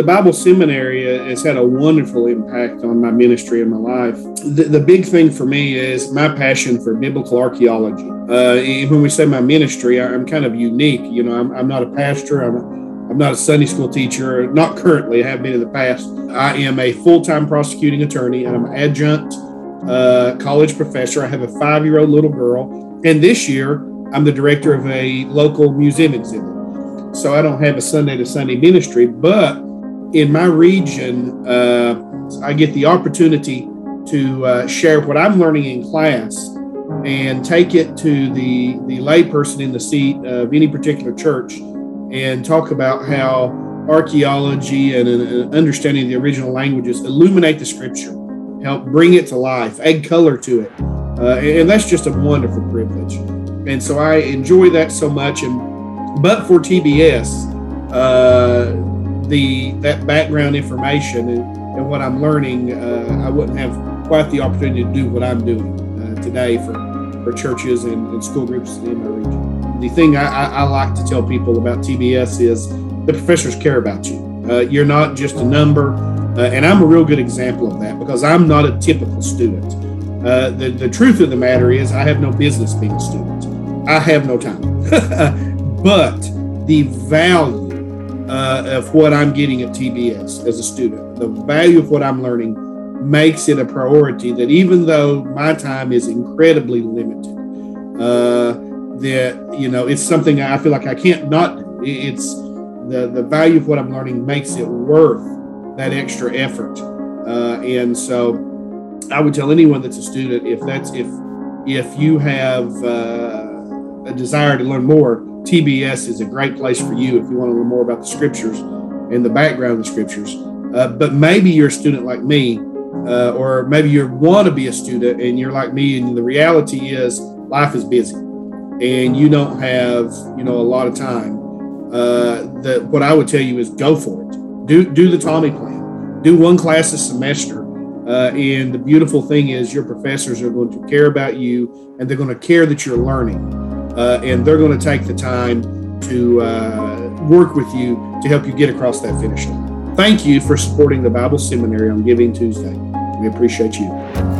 The Bible Seminary has had a wonderful impact on my ministry and my life. The, the big thing for me is my passion for biblical archaeology. Uh, when we say my ministry, I'm kind of unique. You know, I'm, I'm not a pastor. I'm a, I'm not a Sunday school teacher, not currently, I have been in the past. I am a full time prosecuting attorney and I'm an adjunct uh, college professor. I have a five year old little girl. And this year, I'm the director of a local museum exhibit. So I don't have a Sunday to Sunday ministry, but in my region, uh, I get the opportunity to uh, share what I'm learning in class and take it to the, the layperson in the seat of any particular church and talk about how archaeology and an understanding of the original languages illuminate the scripture, help bring it to life, add color to it. Uh, and that's just a wonderful privilege. And so I enjoy that so much. And but for TBS, uh, the that background information and, and what I'm learning, uh, I wouldn't have quite the opportunity to do what I'm doing uh, today for, for churches and, and, school groups in my region. The thing I, I, I, like to tell people about TBS is the professors care about you. Uh, you're not just a number, uh, and I'm a real good example of that because I'm not a typical student. Uh, the, the truth of the matter is, I have no business being a student. I have no time. but the value uh, of what I'm getting at TBS as a student. The value of what I'm learning makes it a priority that even though my time is incredibly limited, uh, that you know it's something I feel like I can't not. It's the the value of what I'm learning makes it worth that extra effort, uh, and so I would tell anyone that's a student if that's if if you have uh, a desire to learn more TBS is a great place for you if you want to learn more about the scriptures and the background of the scriptures. Uh, but maybe you're a student like me, uh, or maybe you want to be a student and you're like me, and the reality is life is busy, and you don't have you know a lot of time. Uh, that what I would tell you is go for it. Do do the Tommy plan. Do one class a semester. Uh, and the beautiful thing is, your professors are going to care about you, and they're going to care that you're learning uh, and they're going to take the time to uh, work with you to help you get across that finish line. Thank you for supporting the Bible Seminary on Giving Tuesday. We appreciate you.